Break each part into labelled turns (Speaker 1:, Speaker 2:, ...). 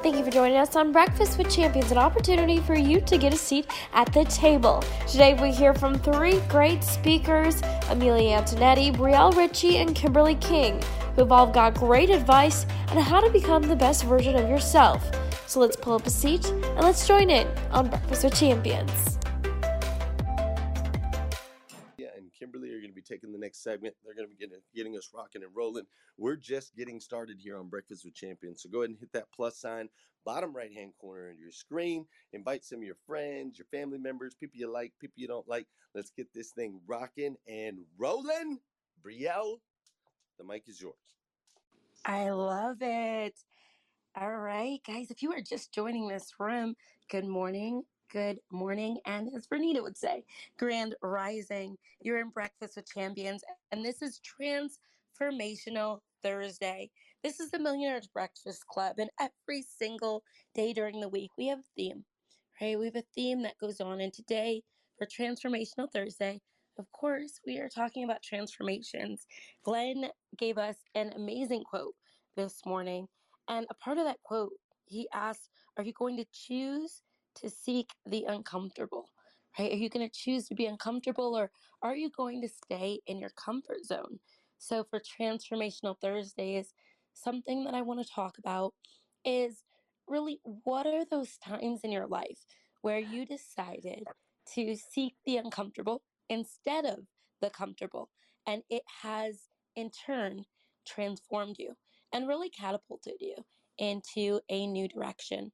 Speaker 1: Thank you for joining us on Breakfast with Champions, an opportunity for you to get a seat at the table. Today we hear from three great speakers Amelia Antonetti, Brielle Ritchie, and Kimberly King, who've all got great advice on how to become the best version of yourself. So let's pull up a seat and let's join in on Breakfast with Champions.
Speaker 2: Segment. They're going to be getting, getting us rocking and rolling. We're just getting started here on Breakfast with Champions. So go ahead and hit that plus sign, bottom right hand corner of your screen. Invite some of your friends, your family members, people you like, people you don't like. Let's get this thing rocking and rolling. Brielle, the mic is yours.
Speaker 3: I love it. All right, guys, if you are just joining this room, good morning, good morning, and as Bernita would say, grand rising. You're in Breakfast with Champions, and this is Transformational Thursday. This is the Millionaires Breakfast Club, and every single day during the week, we have a theme, right? We have a theme that goes on, and today for Transformational Thursday, of course, we are talking about transformations. Glenn gave us an amazing quote this morning, and a part of that quote, he asked, Are you going to choose to seek the uncomfortable, right? Are you going to choose to be uncomfortable or are you going to stay in your comfort zone? So, for Transformational Thursdays, something that I want to talk about is really what are those times in your life where you decided to seek the uncomfortable instead of the comfortable? And it has, in turn, transformed you and really catapulted you into a new direction.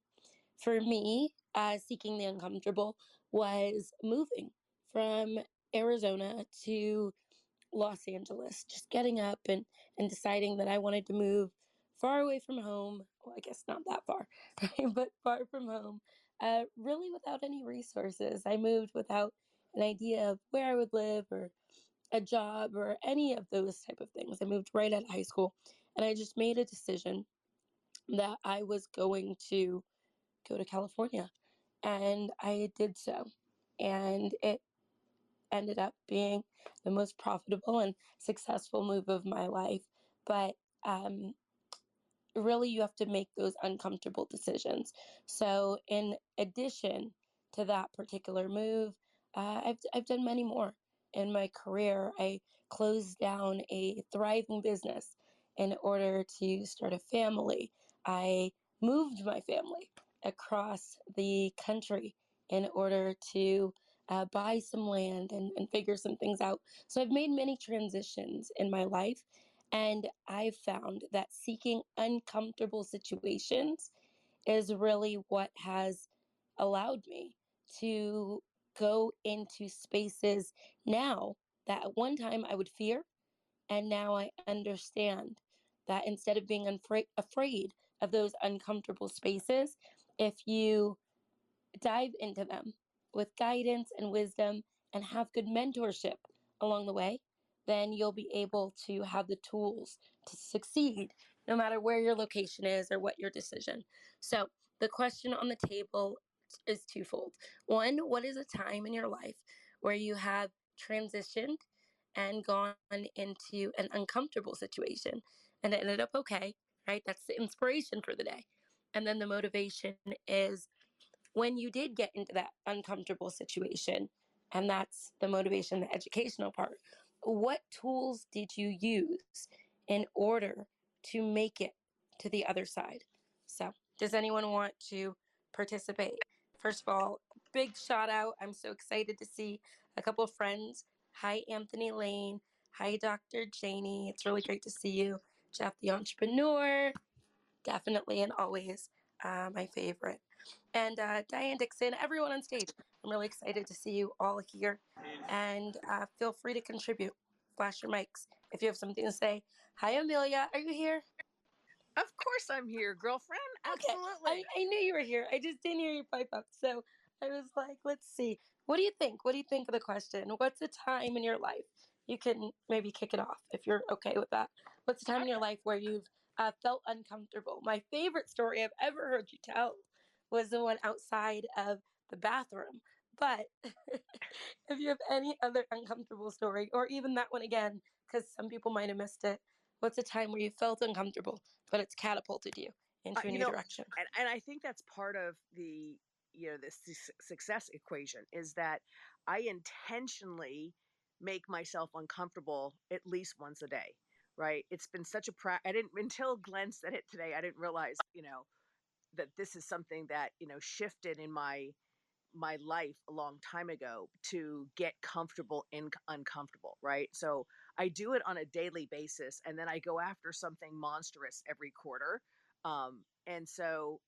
Speaker 3: For me, uh, seeking the uncomfortable was moving from Arizona to Los Angeles, just getting up and, and deciding that I wanted to move far away from home. Well, I guess not that far, but far from home, uh, really without any resources. I moved without an idea of where I would live or a job or any of those type of things. I moved right out of high school and I just made a decision that I was going to go to California and I did so. And it ended up being the most profitable and successful move of my life. But um, really, you have to make those uncomfortable decisions. So, in addition to that particular move, uh, I've, I've done many more in my career. I closed down a thriving business in order to start a family. I moved my family across the country in order to uh, buy some land and, and figure some things out. So I've made many transitions in my life, and I've found that seeking uncomfortable situations is really what has allowed me to go into spaces now that at one time I would fear, and now I understand that instead of being unfra- afraid of those uncomfortable spaces, if you dive into them with guidance and wisdom and have good mentorship along the way, then you'll be able to have the tools to succeed no matter where your location is or what your decision. So, the question on the table is twofold. One, what is a time in your life where you have transitioned and gone into an uncomfortable situation and it ended up okay, right? That's the inspiration for the day. And then the motivation is when you did get into that uncomfortable situation, and that's the motivation, the educational part. What tools did you use in order to make it to the other side? So, does anyone want to participate? First of all, big shout out. I'm so excited to see a couple of friends. Hi, Anthony Lane. Hi, Dr. Janie. It's really great to see you. Jeff the entrepreneur definitely and always uh, my favorite. And uh, Diane Dixon, everyone on stage, I'm really excited to see you all here. And uh, feel free to contribute. Flash your mics if you have something to say. Hi, Amelia. Are you here?
Speaker 4: Of course I'm here, girlfriend. Absolutely.
Speaker 3: Okay. I, I knew you were here. I just didn't hear you pipe up. So I was like, let's see. What do you think? What do you think of the question? What's a time in your life? You can maybe kick it off if you're okay with that. What's a time in your life where you've uh, felt uncomfortable. My favorite story I've ever heard you tell was the one outside of the bathroom. But if you have any other uncomfortable story, or even that one again, because some people might have missed it, what's a time where you felt uncomfortable, but it's catapulted you into
Speaker 4: Uh,
Speaker 3: a new
Speaker 4: know,
Speaker 3: direction.
Speaker 4: and, and I think that's part of the you know the su- success equation is that I intentionally make myself uncomfortable at least once a day. Right? It's been such a pra- I didn't until Glenn said it today. I didn't realize you know that this is something that you know shifted in my my life a long time ago to get comfortable in uncomfortable right so i do it on a daily basis and then i go after something monstrous every quarter um, and so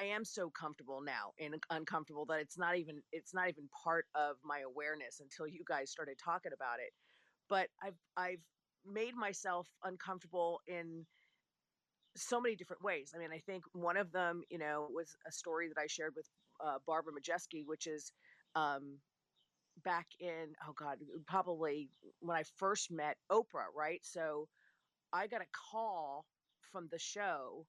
Speaker 4: i am so comfortable now and uncomfortable that it's not even it's not even part of my awareness until you guys started talking about it but i've i've made myself uncomfortable in so many different ways. I mean, I think one of them, you know, was a story that I shared with uh, Barbara Majeski, which is um, back in, oh God, probably when I first met Oprah, right? So I got a call from the show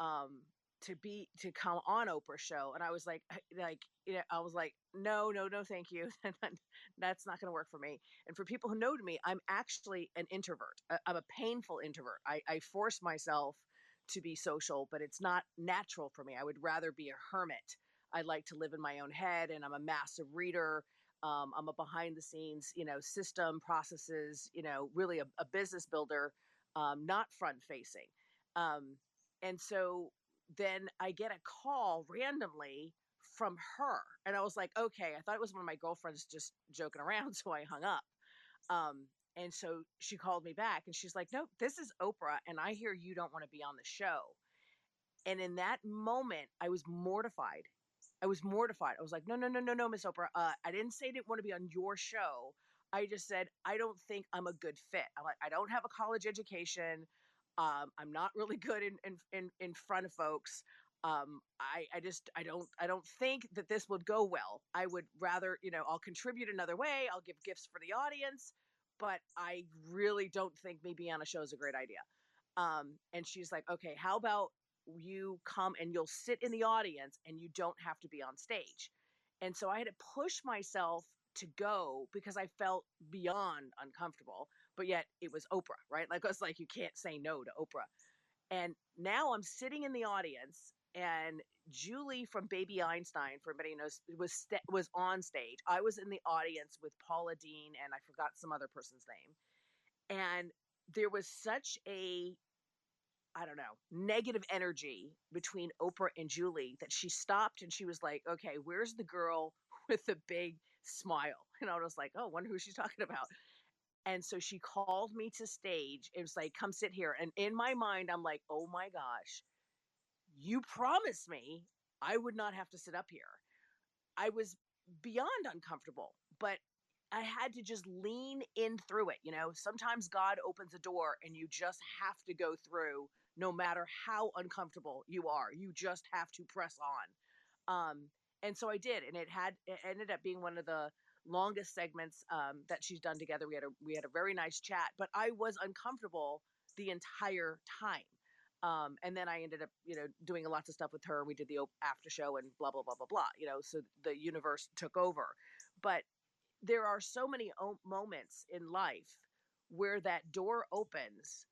Speaker 4: um, to be to come on Oprah show, and I was like, like, you know, I was like, no, no, no, thank you, that's not going to work for me. And for people who know me, I'm actually an introvert. I'm a painful introvert. I, I force myself to be social, but it's not natural for me. I would rather be a hermit. I like to live in my own head, and I'm a massive reader. Um, I'm a behind the scenes, you know, system processes, you know, really a, a business builder, um, not front facing. Um, and so then I get a call randomly from her, and I was like, okay, I thought it was one of my girlfriends just joking around, so I hung up. Um, and so she called me back and she's like, No, this is Oprah. And I hear you don't want to be on the show. And in that moment, I was mortified. I was mortified. I was like, No, no, no, no, no, Miss Oprah. Uh, I didn't say I didn't want to be on your show. I just said, I don't think I'm a good fit. I'm like, I don't have a college education. Um, I'm not really good in, in, in, in front of folks. Um, I, I just I don't I don't think that this would go well. I would rather you know I'll contribute another way. I'll give gifts for the audience but I really don't think me being on a show is a great idea. Um, and she's like, okay, how about you come and you'll sit in the audience and you don't have to be on stage. And so I had to push myself to go because I felt beyond uncomfortable, but yet it was Oprah, right? Like, it's like you can't say no to Oprah. And now I'm sitting in the audience and Julie from Baby Einstein, for anybody knows, was st- was on stage. I was in the audience with Paula Deen and I forgot some other person's name, and there was such a I don't know negative energy between Oprah and Julie that she stopped and she was like, "Okay, where's the girl with the big smile?" And I was like, "Oh, wonder who she's talking about." And so she called me to stage. It was like, "Come sit here." And in my mind, I'm like, "Oh my gosh." you promised me I would not have to sit up here. I was beyond uncomfortable, but I had to just lean in through it. You know, sometimes God opens a door and you just have to go through no matter how uncomfortable you are. You just have to press on. Um, and so I did, and it had it ended up being one of the longest segments um, that she's done together. We had a we had a very nice chat, but I was uncomfortable the entire time. Um, and then I ended up, you know, doing lots of stuff with her. We did the after show and blah blah blah blah blah. You know, so the universe took over. But there are so many o- moments in life where that door opens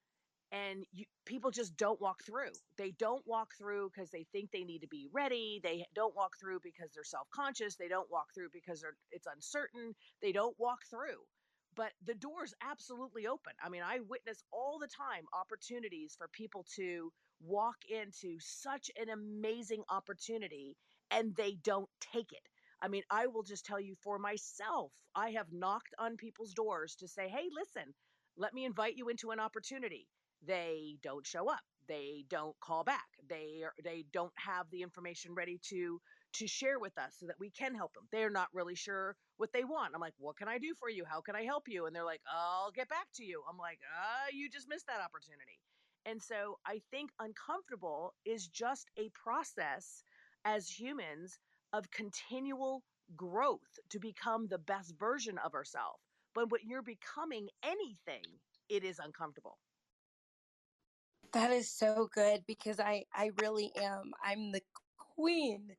Speaker 4: and you, people just don't walk through. They don't walk through because they think they need to be ready. They don't walk through because they're self conscious. They don't walk through because it's uncertain. They don't walk through but the door's absolutely open. I mean, I witness all the time opportunities for people to walk into such an amazing opportunity and they don't take it. I mean, I will just tell you for myself, I have knocked on people's doors to say, hey, listen, let me invite you into an opportunity. They don't show up. They don't call back. They are, they don't have the information ready to to share with us so that we can help them. They're not really sure what they want. I'm like, what can I do for you? How can I help you? And they're like, I'll get back to you. I'm like, ah, you just missed that opportunity. And so I think uncomfortable is just a process as humans of continual growth to become the best version of ourselves. But when you're becoming anything, it is uncomfortable.
Speaker 3: That is so good because I I really am. I'm the queen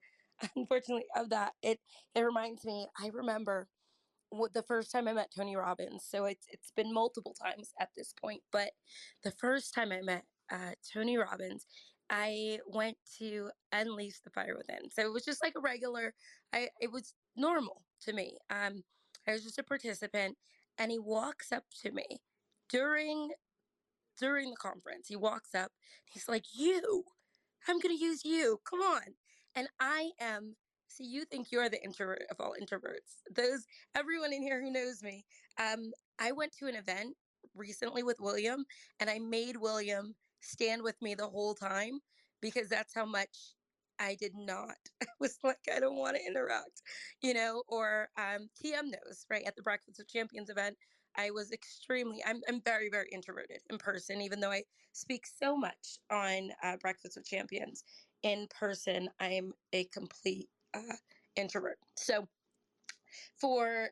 Speaker 3: unfortunately of that it it reminds me i remember what the first time i met tony robbins so it's it's been multiple times at this point but the first time i met uh, tony robbins I went to Unleash the Fire Within. So it was just like a regular, I it was normal to me. Um, I was just a participant, and he walks up to me during during the conference. He walks up, he's like, "You, I'm gonna use you. Come on." And I am. See, you think you're the introvert of all introverts. Those everyone in here who knows me. Um, I went to an event recently with William, and I made William stand with me the whole time because that's how much I did not. I was like, I don't want to interact, you know, or um, TM knows, right? At the Breakfast of Champions event, I was extremely, I'm, I'm very, very introverted in person, even though I speak so much on uh, Breakfast with Champions. In person, I'm a complete uh, introvert. So for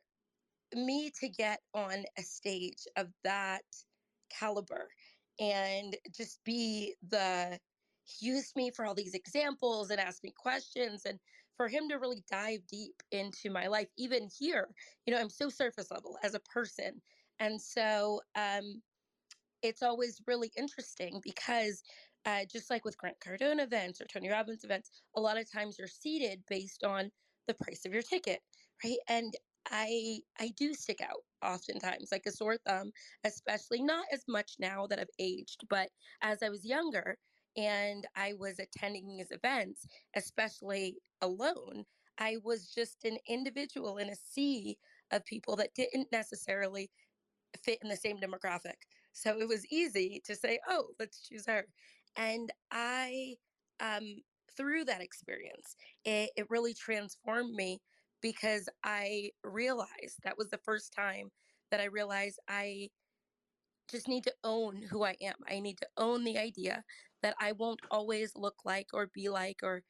Speaker 3: me to get on a stage of that caliber and just be the he used me for all these examples and asked me questions and for him to really dive deep into my life even here you know i'm so surface level as a person. And so um it's always really interesting because uh, just like with grant cardone events or tony robbins events a lot of times you're seated based on the price of your ticket right? And i i do stick out oftentimes like a sore thumb especially not as much now that i've aged but as i was younger and I was attending these events, especially alone, I was just an individual in a sea of people that didn't necessarily fit in the same demographic. So it was easy to say, oh, let's choose her. And I, um, through that experience, it, it really transformed me because I realized that was the first time that I realized I just need to own who I am. I need to own the idea that I won't always look like or be like or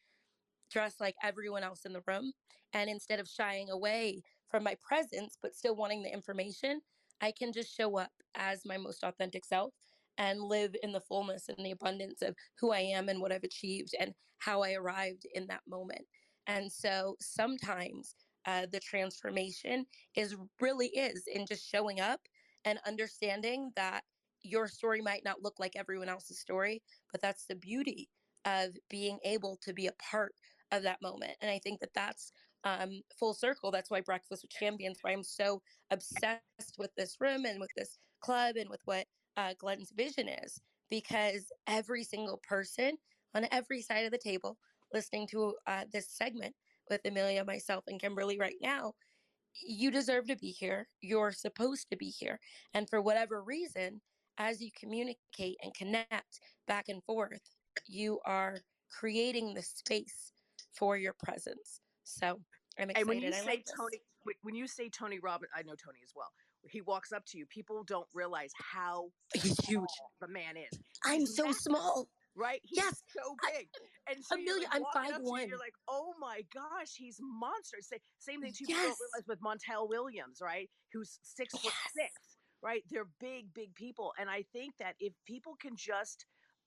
Speaker 3: dress like everyone else in the room. And instead of shying away from my presence, but still wanting the information, I can just show up as my most authentic self and live in the fullness and the abundance of who I am and what I've achieved and how I arrived in that moment. And so sometimes uh, the transformation is really is in just showing up and understanding that your story might not look like everyone else's story, but that's the beauty of being able to be a part of that moment. And I think that that's um, full circle. That's why Breakfast with Champions, why I'm so obsessed with this room and with this club and with what uh, Glenn's vision is, because every single person on every side of the table listening to uh, this segment with Amelia, myself, and Kimberly right now you deserve to be here. You're supposed to be here. And for whatever reason, as you communicate and connect back and forth, you are creating the space for your presence. So I'm excited.
Speaker 4: And when you
Speaker 3: I
Speaker 4: say. Tony, when you say Tony Robbins, I know Tony as well. He walks up to you. People don't realize how
Speaker 3: he's huge.
Speaker 4: the man is.
Speaker 3: I'm
Speaker 4: He's
Speaker 3: so
Speaker 4: massive,
Speaker 3: small.
Speaker 4: right? He's
Speaker 3: Yes,
Speaker 4: so
Speaker 3: I-
Speaker 4: big. And so
Speaker 3: Amelia,
Speaker 4: like
Speaker 3: I'm
Speaker 4: up to you,
Speaker 3: 5'1".
Speaker 4: You're like, oh my gosh, he's monstrous. Sa- Same thing too. People
Speaker 3: Yes.
Speaker 4: don't realize with Montel Williams, right? Who's six foot six, right? They're big, big people. And I think that if people can just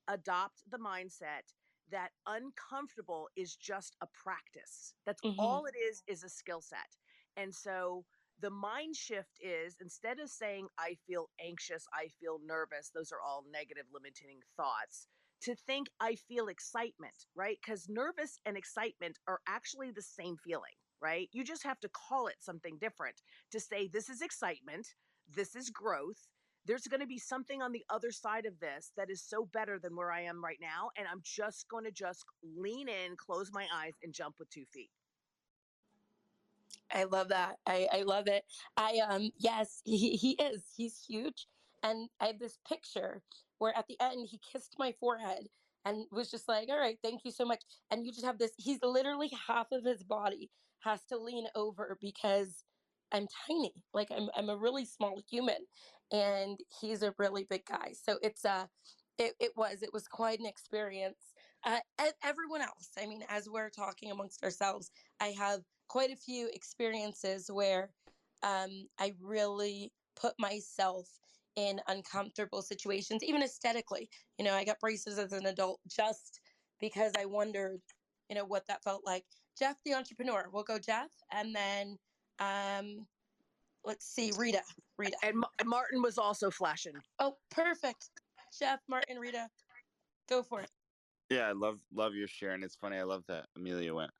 Speaker 4: adopt the mindset that uncomfortable is just a practice. That's
Speaker 3: Mhm.
Speaker 4: all it is, is a skill set. And so the mind shift is instead of saying, I feel anxious, I feel nervous, those are all negative limiting thoughts, to think, I feel excitement, right? Because nervous and excitement are actually the same feeling, right? You just have to call it something different to say, this is excitement, this is growth. There's going to be something on the other side of this that is so better than where I am right now. And I'm just going to just lean in, close my eyes, and jump with two feet.
Speaker 3: I love that. I, I love it. I um yes, he, he is. He's huge. And I have this picture where at the end he kissed my forehead and was just like, All right, thank you so much. And you just have this he's literally half of his body has to lean over because I'm tiny. Like I'm I'm a really small human and he's a really big guy. So it's uh it, it was it was quite an experience. Uh, everyone else, I mean, as we're talking amongst ourselves, I have quite a few experiences where um, I really put myself in uncomfortable situations, even aesthetically. You know, I got braces as an adult just because I wondered, you know, what that felt like. Jeff, the entrepreneur, we'll go Jeff, and then um, let's see, Rita. Rita.
Speaker 4: And Ma- Martin was also flashing.
Speaker 3: Oh, perfect. Jeff, Martin, Rita, go for it.
Speaker 5: Yeah, I love love your share, and it's funny. I love that Amelia went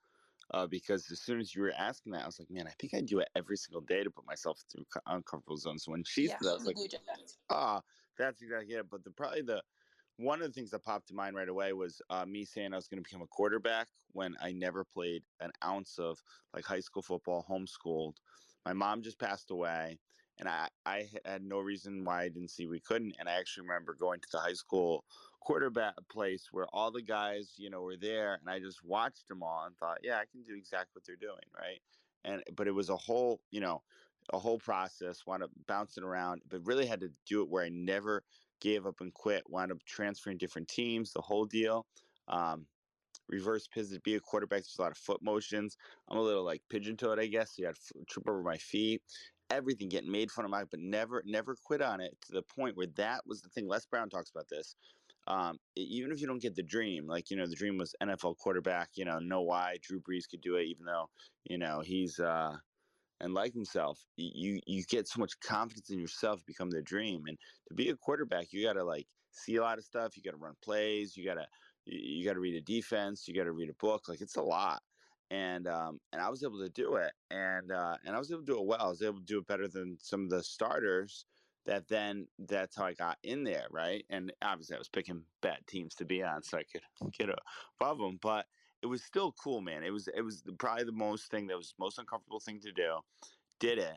Speaker 5: uh, because as soon as you were asking that, I was like, man, I think I do it every single day to put myself through co- uncomfortable zones. So when she
Speaker 3: Yeah,
Speaker 5: said that, I was like,
Speaker 3: do, Jeff.
Speaker 5: ah, that's exactly it. But the probably the one of the things that popped to mind right away was uh, me saying I was going to become a quarterback when I never played an ounce of like high school football, homeschooled. My mom just passed away, and I I had no reason why I didn't see we couldn't. And I actually remember going to the high school quarterback place where all the guys you know were there, and I just watched them all and thought, yeah, I can do exactly what they're doing, right? And but it was a whole you know a whole process, wound up bouncing around, but really had to do it where I never gave up and quit, wound up transferring different teams, the whole deal. Um, reverse pivot, to be a quarterback. There's a lot of foot motions. I'm a little like pigeon toed, I guess. You had trip over my feet, everything getting made fun of my, but never, never quit on it to the point where that was the thing. Les Brown talks about this. Um, even if you don't get the dream, like you know, the dream was NFL quarterback. You know, know why Drew Brees could do it, even though you know he's uh, and like himself, you you get so much confidence in yourself, become the dream. And to be a quarterback, you got to like see a lot of stuff. You got to run plays. You got to you got to read a defense. You got to read a book. Like it's a lot. And um, and I was able to do it, and uh, and I was able to do it well. I was able to do it better than some of the starters. That then that's how I got in there, right? And obviously I was picking bad teams to be on so I could get above them. But it was still cool, man. It was it was probably the most thing that was most uncomfortable thing to do. Did it,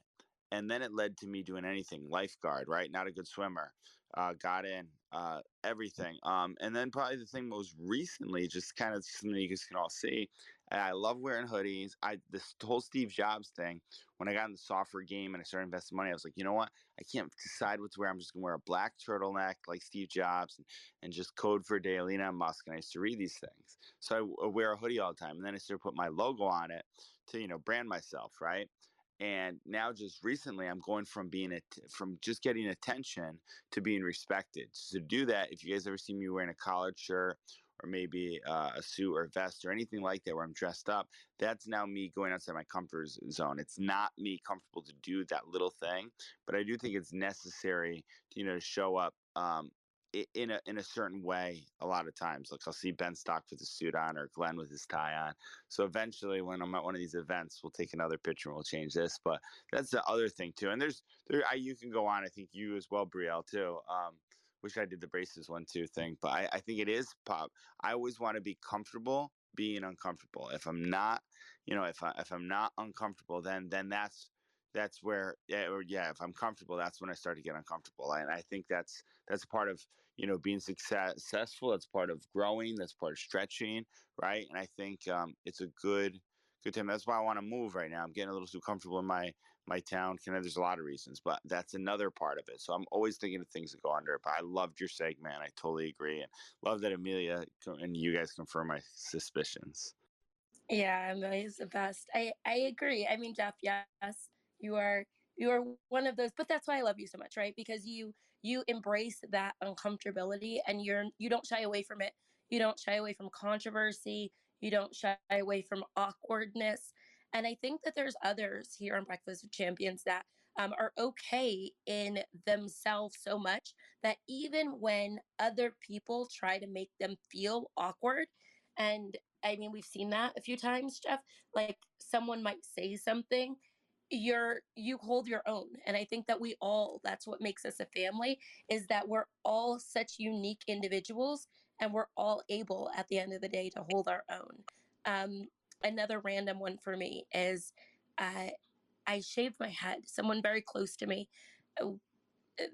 Speaker 5: and then it led to me doing anything lifeguard, right? Not a good swimmer. Uh, got in uh, everything, um, and then probably the thing most recently, just kind of something you guys can all see. I love wearing hoodies. I this whole Steve Jobs thing. When I got in the software game and I started investing money, I was like, you know what? I can't decide what to wear. I'm just gonna wear a black turtleneck like Steve Jobs and, and just code for a day, Elon Musk. And I used to read these things, so I wear a hoodie all the time. And then I started put my logo on it to you know brand myself, right? and now just recently i'm going from being a from just getting attention to being respected so to do that if you guys ever see me wearing a collared shirt or maybe uh, a suit or a vest or anything like that where i'm dressed up that's now me going outside my comfort zone it's not me comfortable to do that little thing but i do think it's necessary to, you know to show up um, in a in a certain way a lot of times. Like I'll see Ben Stock with his suit on or Glenn with his tie on. So eventually, when I'm at one of these events, we'll take another picture and we'll change this. But that's the other thing too. And there's there I, you can go on. I think you as well, Brielle too. Um, wish I did the braces one too thing, but I, I think it is pop. I always want to be comfortable being uncomfortable. If I'm not, you know, if I if I'm not uncomfortable, then then that's that's where yeah, or yeah if i'm comfortable that's when i start to get uncomfortable and i think that's that's part of you know being success, successful that's part of growing that's part of stretching right and i think um, it's a good good time that's why i want to move right now i'm getting a little too comfortable in my my town can there's a lot of reasons but that's another part of it so i'm always thinking of things that go under it but i loved your segment i totally agree and love that amelia and you guys confirm my suspicions.
Speaker 3: Yeah amelia's the best i i agree i mean jeff yes you are you are one of those but that's why i love you so much right because you you embrace that uncomfortability and you're you don't shy away from it you don't shy away from controversy you don't shy away from awkwardness and i think that there's others here on breakfast with champions that um, are okay in themselves so much that even when other people try to make them feel awkward and i mean we've seen that a few times jeff like someone might say something you're you hold your own. And i think that we all that's what makes us a family is that we're all such unique individuals and we're all able at the end of the day to hold our own. Um, another random one for me is uh, i shaved my head someone very close to me uh,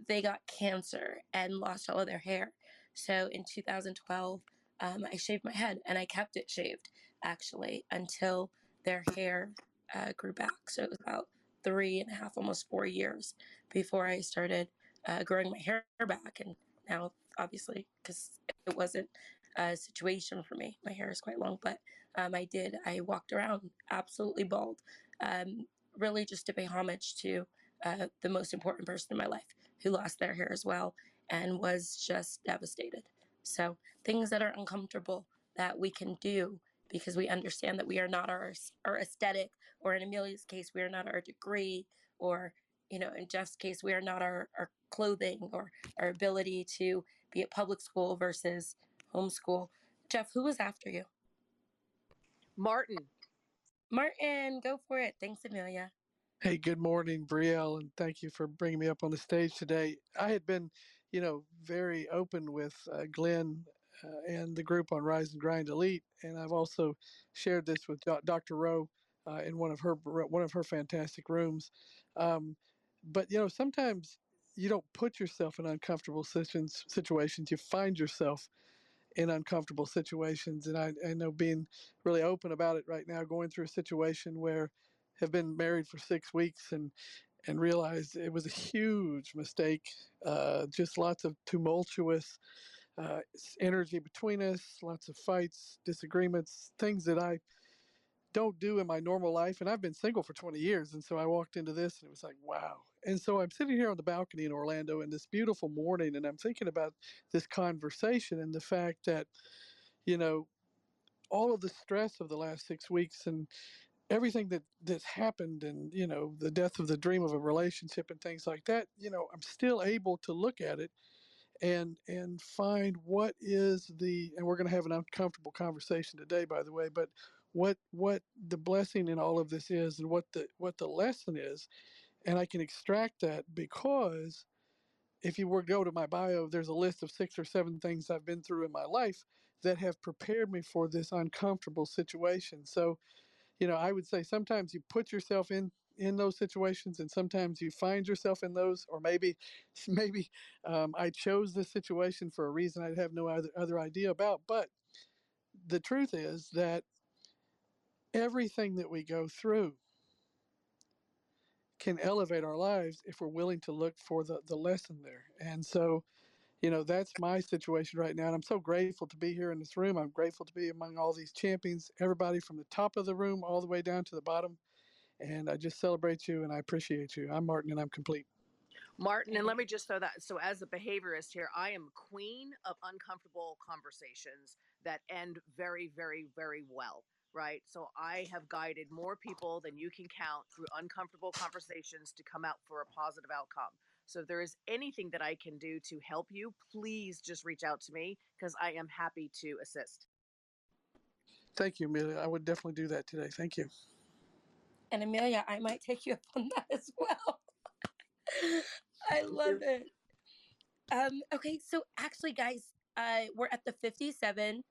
Speaker 3: they got cancer and lost all of their hair so in 2012 um, i shaved my head and i kept it shaved actually until their hair uh, grew back. So it was about three and a half, almost four years before I started uh, growing my hair back. And now, obviously, because it wasn't a situation for me, my hair is quite long, but um, I did. I walked around absolutely bald, um, really just to pay homage to uh, the most important person in my life who lost their hair as well and was just devastated. So, things that are uncomfortable that we can do because we understand that we are not our, our aesthetic, or in Amelia's case, we are not our degree, or you know, in Jeff's case, we are not our, our clothing or our ability to be at public school versus homeschool. Jeff, who was after you?
Speaker 4: Martin.
Speaker 3: Martin, go for it. Thanks, Amelia.
Speaker 6: Hey, good morning, Brielle, and thank you for bringing me up on the stage today. I had been, you know, very open with uh, Glenn uh, and the group on Rise and Grind Elite, and I've also shared this with Dr. Rowe uh, in one of her one of her fantastic rooms. Um, but you know, sometimes you don't put yourself in uncomfortable situations. Situations you find yourself in uncomfortable situations, and I, I know being really open about it right now, going through a situation where have been married for six weeks and and realized it was a huge mistake. Uh, just lots of tumultuous uh, energy between us, lots of fights, disagreements, things that I don't do in my normal life. And I've been single for 20 years. And so I walked into this and it was like, wow. And so I'm sitting here on the balcony in Orlando in this beautiful morning and I'm thinking about this conversation and the fact that, you know, all of the stress of the last six weeks and everything that that's happened and you know the death of the dream of a relationship and things like that you know i'm still able to look at it and and find what is the and we're going to have an uncomfortable conversation today by the way but what what the blessing in all of this is and what the what the lesson is and i can extract that because if you were to go to my bio there's a list of six or seven things i've been through in my life that have prepared me for this uncomfortable situation. So you know i would say sometimes you put yourself in in those situations and sometimes you find yourself in those or maybe maybe um, i chose this situation for a reason i have no other, other idea about. But the truth is that everything that we go through can elevate our lives if we're willing to look for the, the lesson there. And so, you know, that's my situation right now. And I'm so grateful to be here in this room. I'm grateful to be among all these champions, everybody from the top of the room all the way down to the bottom. And I just celebrate you and I appreciate you. I'm Martin and I'm complete.
Speaker 4: Martin, and let me just throw that. So, as a behaviorist here, I am queen of uncomfortable conversations that end very, very, very well right? So I have guided more people than you can count through uncomfortable conversations to come out for a positive outcome. So if there is anything that I can do to help you, please just reach out to me because I am happy to assist.
Speaker 6: Thank you, Amelia. I would definitely do that today. Thank you.
Speaker 3: And Amelia, I might take you up on that as well. I love it. Um, okay, so actually, guys, uh, we're at the 57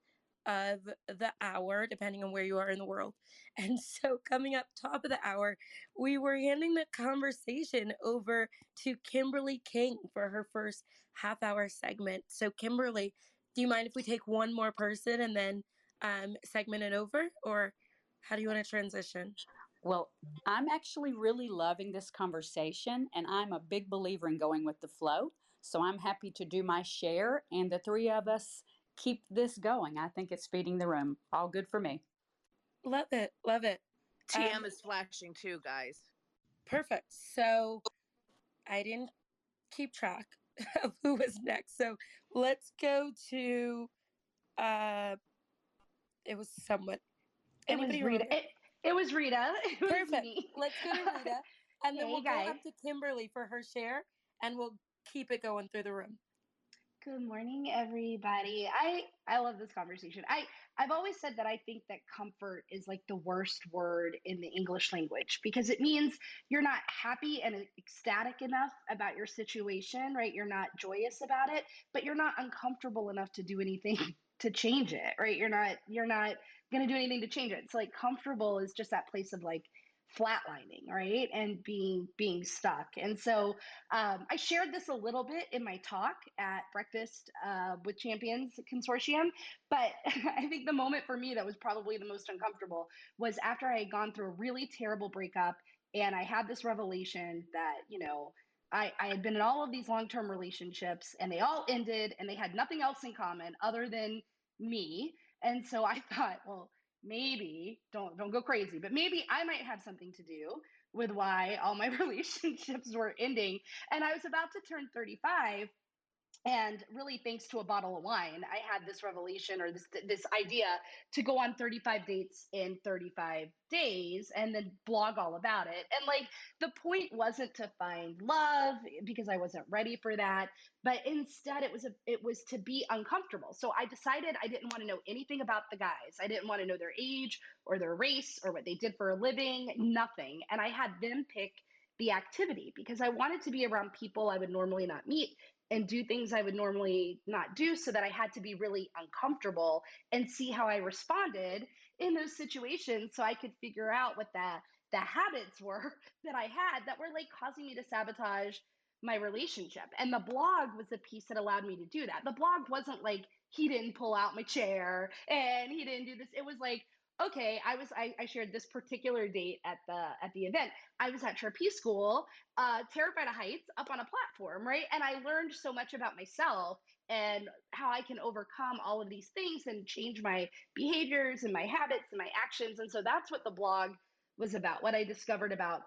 Speaker 3: of the hour, depending on where you are in the world. And so, coming up top of the hour, we were handing the conversation over to Kimberly King for her first half hour segment. So, Kimberly, do you mind if we take one more person and then um, segment it over? Or how do you want to transition?
Speaker 7: Well, I'm actually really loving this conversation, and I'm a big believer in going with the flow. So I'm happy to do my share, and the three of us keep this going. I think it's feeding the room. All good for me.
Speaker 3: Love it. Love it.
Speaker 4: TM um, is flashing too, guys.
Speaker 3: Perfect. So I didn't keep track of who was next. So let's go to uh it was somewhat
Speaker 8: it was Rita. It, it, was Rita. It was
Speaker 3: Perfect. Me. Let's go to Rita. And then hey, we'll guys. go up to Kimberly for her share and we'll keep it going through the room.
Speaker 8: Good morning, everybody. I I love this conversation. I I've always said that I think that comfort is like the worst word in the English language because it means you're not happy and ecstatic enough about your situation, right? You're not joyous about it, but you're not uncomfortable enough to do anything to change it, right? You're not you're not going to do anything to change it. It's like comfortable is just that place of like flatlining right and being being stuck. And so um, i shared this a little bit in my talk at breakfast uh, with champions consortium but i think the moment for me that was probably the most uncomfortable was after i had gone through a really terrible breakup and i had this revelation that you know I, I had been in all of these long-term relationships and they all ended and they had nothing else in common other than me. And so i thought well maybe don't don't go crazy but maybe i might have something to do with why all my relationships were ending. And i was about to turn 35 and really thanks to a bottle of wine i had this revelation or this this idea to go on 35 dates in 35 days and then blog all about it. And like the point wasn't to find love because i wasn't ready for that but instead it was a it was to be uncomfortable. So i decided i didn't want to know anything about the guys. I didn't want to know their age or their race or what they did for a living nothing. And i had them pick the activity because I wanted to be around people I would normally not meet and do things I would normally not do so that I had to be really uncomfortable and see how I responded in those situations so I could figure out what the the habits were that I had that were like causing me to sabotage my relationship. And the blog was the piece that allowed me to do that. The blog wasn't like he didn't pull out my chair and he didn't do this. It was like okay i was I, I, shared this particular date at the at the event. I was at trapeze school uh, terrified of heights up on a platform right? And i learned so much about myself and how i can overcome all of these things and change my behaviors and my habits and my actions. And so that's what the blog was about what i discovered about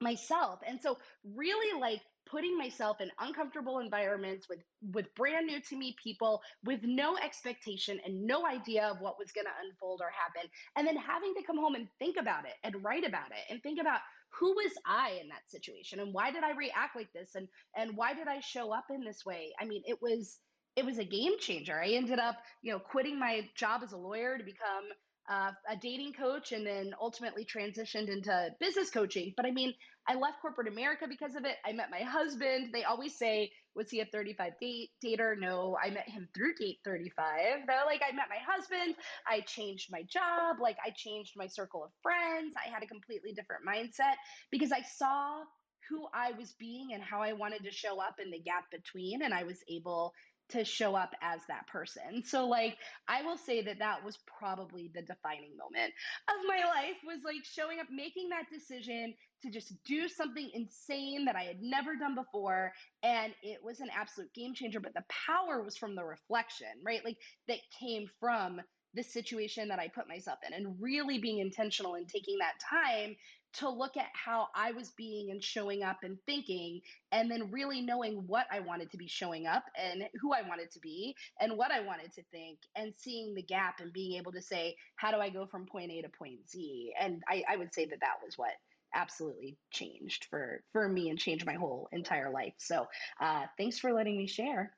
Speaker 8: myself. And so really like putting myself in uncomfortable environments with with brand new to me people with no expectation and no idea of what was going to unfold or happen. And then having to come home and think about it and write about it and think about who was i in that situation and why did i react like this and and why did i show up in this way? I mean it was it was a game changer. I ended up you know quitting my job as a lawyer to become uh, a dating coach and then ultimately transitioned into business coaching. But I mean, I left corporate America because of it. I met my husband. They always say, was he a 35 date dater? No, I met him through date 35. They're like, I met my husband. I changed my job. Like, I changed my circle of friends. I had a completely different mindset because I saw who I was being and how I wanted to show up in the gap between. And I was able to show up as that person. So like I will say that that was probably the defining moment of my life was like showing up making that decision to just do something insane that I had never done before and it was an absolute game changer but the power was from the reflection, right? Like that came from the situation that I put myself in and really being intentional and taking that time to look at how I was being and showing up and thinking, and then really knowing what I wanted to be showing up and who I wanted to be and what I wanted to think, and seeing the gap and being able to say, how do I go from point A to point Z? And I, I would say that that was what absolutely changed for for me and changed my whole entire life. So uh, thanks for letting me share.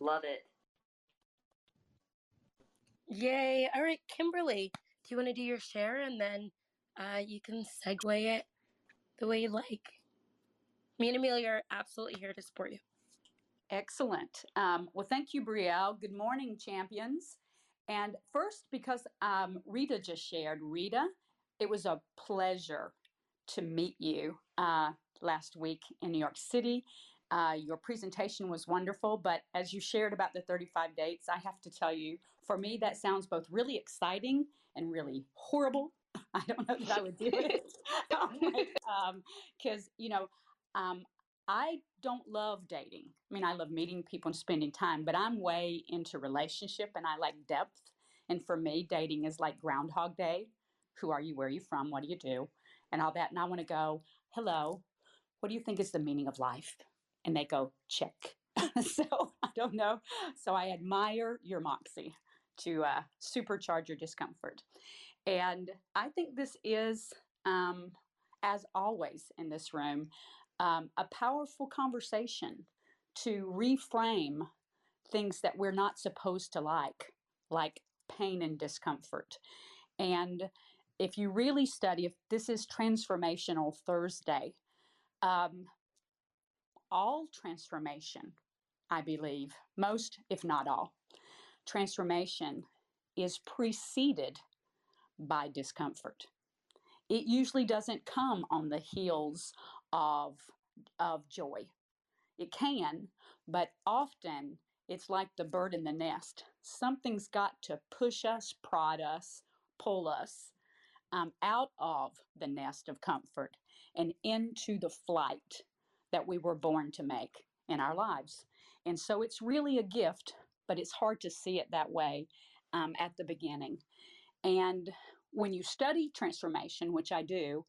Speaker 3: Love it. Yay. All right, Kimberly, do you want to do your share and then uh, you can segue it the way you like. Me and Amelia are absolutely here to support you.
Speaker 7: Excellent. Um, well, thank you, Brielle. Good morning, champions. And first, because um, Rita just shared, Rita, it was a pleasure to meet you uh, last week in New York City. Uh, your presentation was wonderful, but as you shared about the 35 dates, I have to tell you, for me, that sounds both really exciting and really horrible I don't know that I would do it. Because, um, you know, um, I don't love dating. I mean, I love meeting people and spending time, but I'm way into relationship and I like depth. And for me, dating is like Groundhog Day. Who are you? Where are you from? What do you do? And all that. And I want to go, hello, what do you think is the meaning of life? And they go, check. so I don't know. So I admire your moxie to uh, supercharge your discomfort. And I think this is, um, as always in this room, um, a powerful conversation to reframe things that we're not supposed to like, like pain and discomfort. And if you really study, if this is Transformational Thursday, um, all transformation, I believe, most, if not all, transformation is preceded by discomfort. It usually doesn't come on the heels of, of joy. It can, but often it's like the bird in the nest. Something's got to push us, prod us, pull us um, out of the nest of comfort and into the flight that we were born to make in our lives. And so it's really a gift, but it's hard to see it that way um, at the beginning. And when you study transformation, which I do,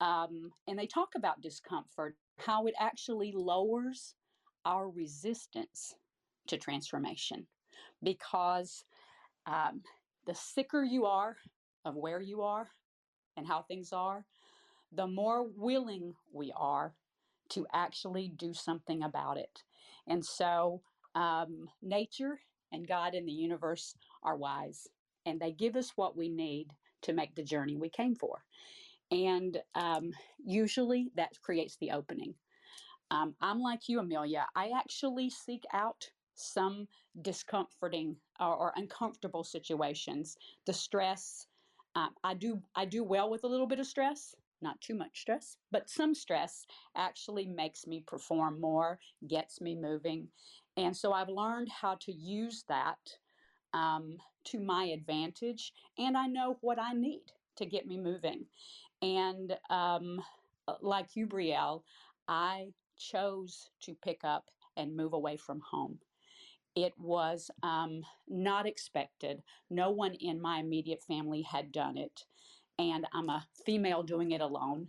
Speaker 7: um, and they talk about discomfort, how it actually lowers our resistance to transformation because um, the sicker you are of where you are and how things are, the more willing we are to actually do something about it. And so, um, nature and God and the universe are wise, and they give us what we need to make the journey we came for. And um, usually that creates the opening. Um, I'm like you, Amelia. I actually seek out some discomforting or, or uncomfortable situations. The stress, um, I do I do well with a little bit of stress, not too much stress, but some stress actually makes me perform more, gets me moving, and so I've learned how to use that um, to my advantage, and I know what I need to get me moving. And um, uh, like you, Brielle, I chose to pick up and move away from home. It was um, not expected. No one in my immediate family had done it. And I'm a female doing it alone.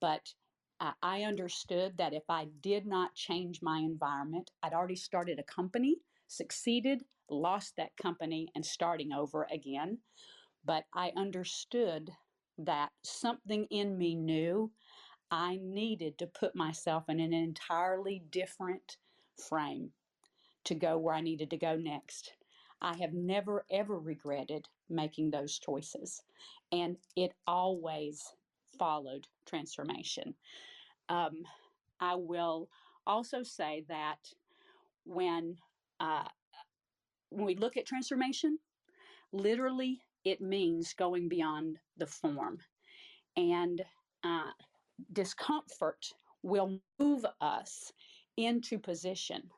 Speaker 7: But uh, I understood that if I did not change my environment, I'd already started a company, succeeded, lost that company, and starting over again. But I understood that something in me knew I needed to put myself in an entirely different frame to go where I needed to go next. I have never, ever regretted making those choices. And it always followed transformation. Um, I will also say that when uh, when we look at transformation, literally it means going beyond the form, and uh, discomfort will move us into position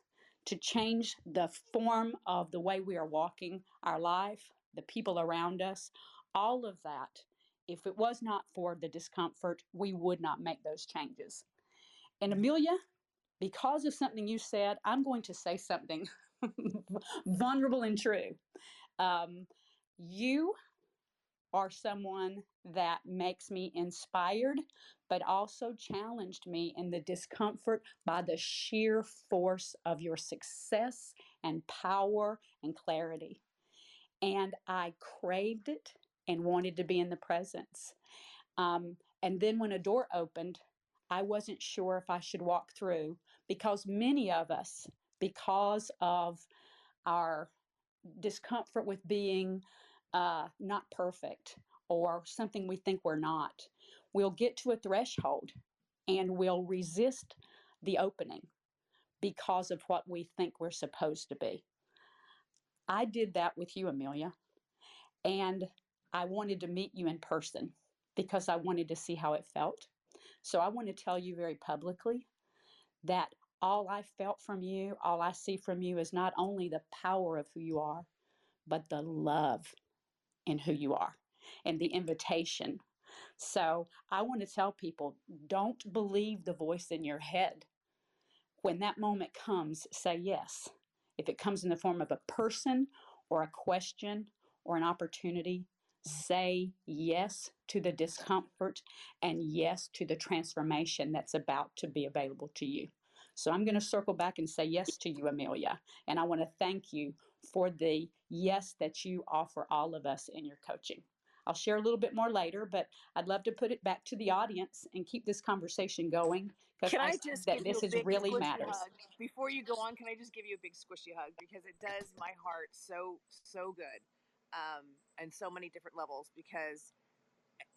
Speaker 7: to change the form of the way we are walking our life, the people around us, all of that. If it was not for the discomfort, we would not make those changes. And Amelia, because of something you said, I'm going to say something vulnerable and true. Um, you are someone that makes me inspired, but also challenged me in the discomfort by the sheer force of your success and power and clarity. And I craved it and wanted to be in the presence. Um, and then when a door opened, I wasn't sure if I should walk through because many of us, because of our discomfort with being uh, not perfect or something we think we're not, we'll get to a threshold and we'll resist the opening because of what we think we're supposed to be. I did that with you, Amelia, and I wanted to meet you in person because I wanted to see how it felt. So I want to tell you very publicly that all I felt from you, all I see from you is not only the power of who you are, but the love in who you are and the invitation. So I want to tell people don't believe the voice in your head. When that moment comes, say yes. If it comes in the form of a person or a question or an opportunity, say yes to the discomfort and yes to the transformation that's about to be available to you. So I'm going to circle back and say yes to you, Amelia. And I want to thank you for the yes that you offer all of us in your coaching. I'll share a little bit more later, but I'd love to put it back to the audience and keep this conversation going because I
Speaker 4: I just
Speaker 7: that this is really matters.
Speaker 4: hug before you go on? Can I just give you a big squishy hug because it does my heart so so good, um, and so many different levels. Because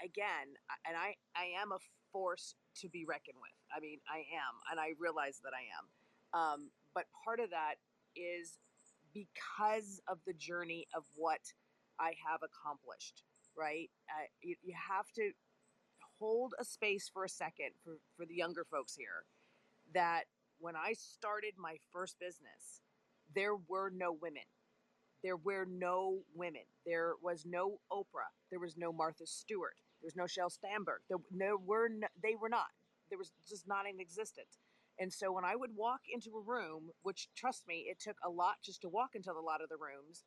Speaker 4: again, and I I am a force to be reckoned with. I mean, I am, and I realize that I am. Um, but part of that is because of the journey of what I have accomplished. Right? Uh, you, you have to hold a space for a second for for the younger folks here that when I started my first business, there were no women. There were no women. There was no Oprah. There was no Martha Stewart. There was no Sheryl Sandberg. There, there were no, they were not. There was just not in existence. And so when I would walk into a room, which trust me, it took a lot just to walk into a lot of the rooms.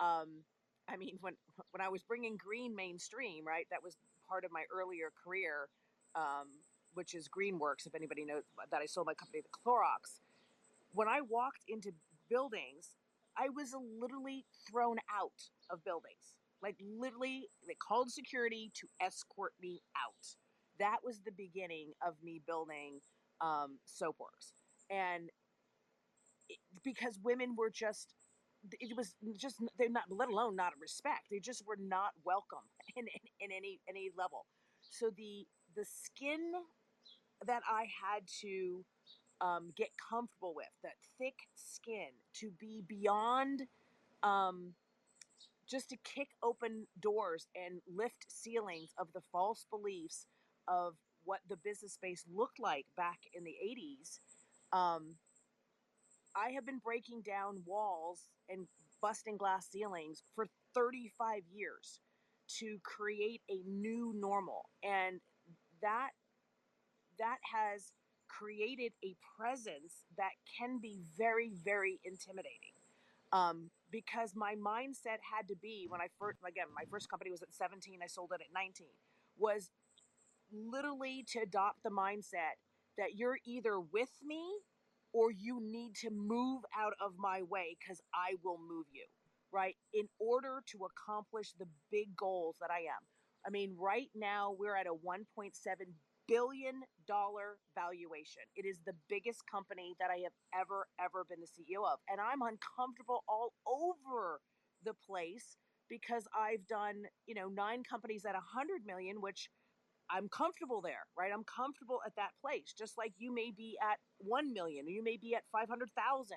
Speaker 4: Um, I mean, when when I was bringing green mainstream, right? That was part of my earlier career, um, which is Greenworks. If anybody knows that, I sold my company to Clorox when I walked into buildings, I was literally thrown out of buildings. Like literally, they called security to escort me out. That was the beginning of me building um, Soapworks, and it, because women were just, it was just they're not, let alone not respect. They just were not welcome in, in, in any any level. So the the skin that I had to um, get comfortable with, that thick skin, to be beyond um, just to kick open doors and lift ceilings of the false beliefs of what the business space looked like back in the 80s. Um, I have been breaking down walls and busting glass ceilings for 35 years to create a new normal. And that that has created a presence that can be very, very intimidating. Um, because my mindset had to be when I first, again, my first company was at 17, I sold it at 19, was literally to adopt the mindset that you're either with me or you need to move out of my way because I will move you, right? In order to accomplish the big goals that I am. I mean, right now we're at a 1.7 billion dollar valuation. It is the biggest company that I have ever ever been the CEO of and I'm uncomfortable all over the place because I've done, you know, 9 companies at a 100 million which I'm comfortable there, right? I'm comfortable at that place just like you may be at 1 million you may be at 500,000.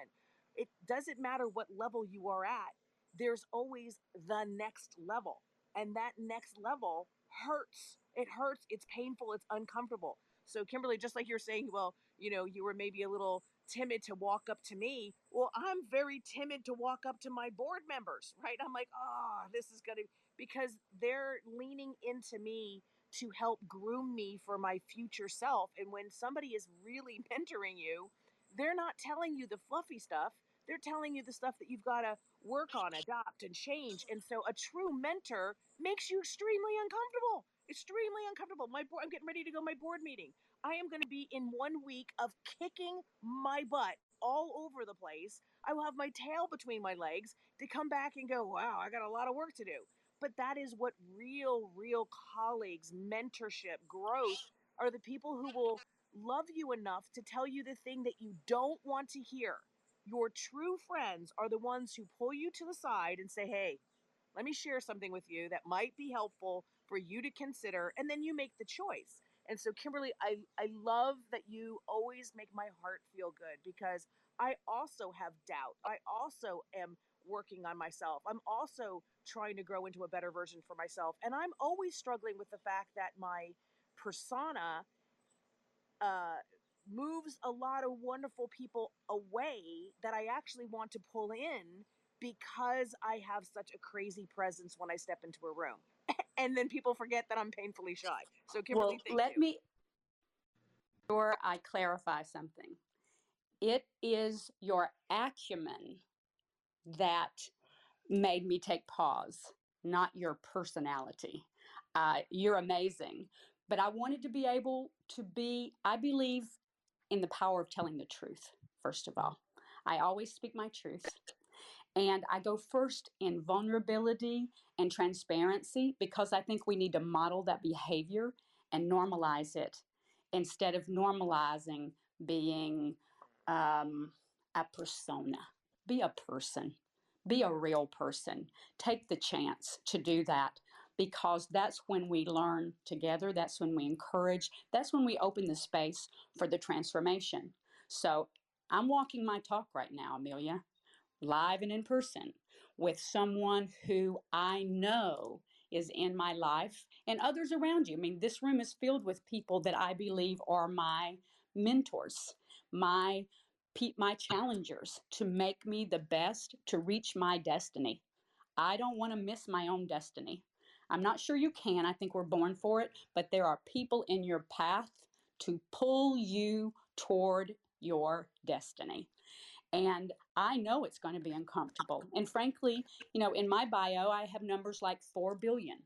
Speaker 4: It doesn't matter what level you are at. There's always the next level. And that next level hurts. It hurts. It's painful. It's uncomfortable. So, Kimberly, just like you're saying, well, you know, you were maybe a little timid to walk up to me. Well, I'm very timid to walk up to my board members, right? I'm like, oh, this is going to, because they're leaning into me to help groom me for my future self. And when somebody is really mentoring you, they're not telling you the fluffy stuff. They're telling you the stuff that you've got to work on, adopt, and change. And so a true mentor makes you extremely uncomfortable. Extremely uncomfortable. My board, I'm getting ready to go my board meeting. I am going to be in one week of kicking my butt all over the place. I will have my tail between my legs to come back and go, wow, I got a lot of work to do. But that is what real, real colleagues, mentorship, growth are the people who will love you enough to tell you the thing that you don't want to hear your true friends are the ones who pull you to the side and say, hey, let me share something with you that might be helpful for you to consider. And then you make the choice. And so, Kimberly, I, I love that you always make my heart feel good because I also have doubt. I also am working on myself. I'm also trying to grow into a better version for myself. And I'm always struggling with the fact that my persona uh, moves a lot of wonderful people away that I actually want to pull in because I have such a crazy presence when I step into a room. And then people forget that I'm painfully shy. So Kimberly,
Speaker 7: well, let
Speaker 4: you.
Speaker 7: me sure I clarify something. It is your acumen that made me take pause, not your personality. Uh, you're amazing. But I wanted to be able to be, I believe in the power of telling the truth, first of all. I always speak my truth. And I go first in vulnerability and transparency because I think we need to model that behavior and normalize it instead of normalizing being um, a persona. Be a person, be a real person. Take the chance to do that because that's when we learn together. That's when we encourage. That's when we open the space for the transformation. So I'm walking my talk right now, Amelia, live and in person with someone who I know is in my life and others around you. I mean, this room is filled with people that I believe are my mentors, my my challengers to make me the best to reach my destiny. I don't want to miss my own destiny. I'm not sure you can. I think we're born for it, but there are people in your path to pull you toward your destiny. And I know it's going to be uncomfortable. And frankly, you know, in my bio, I have numbers like 4 billion.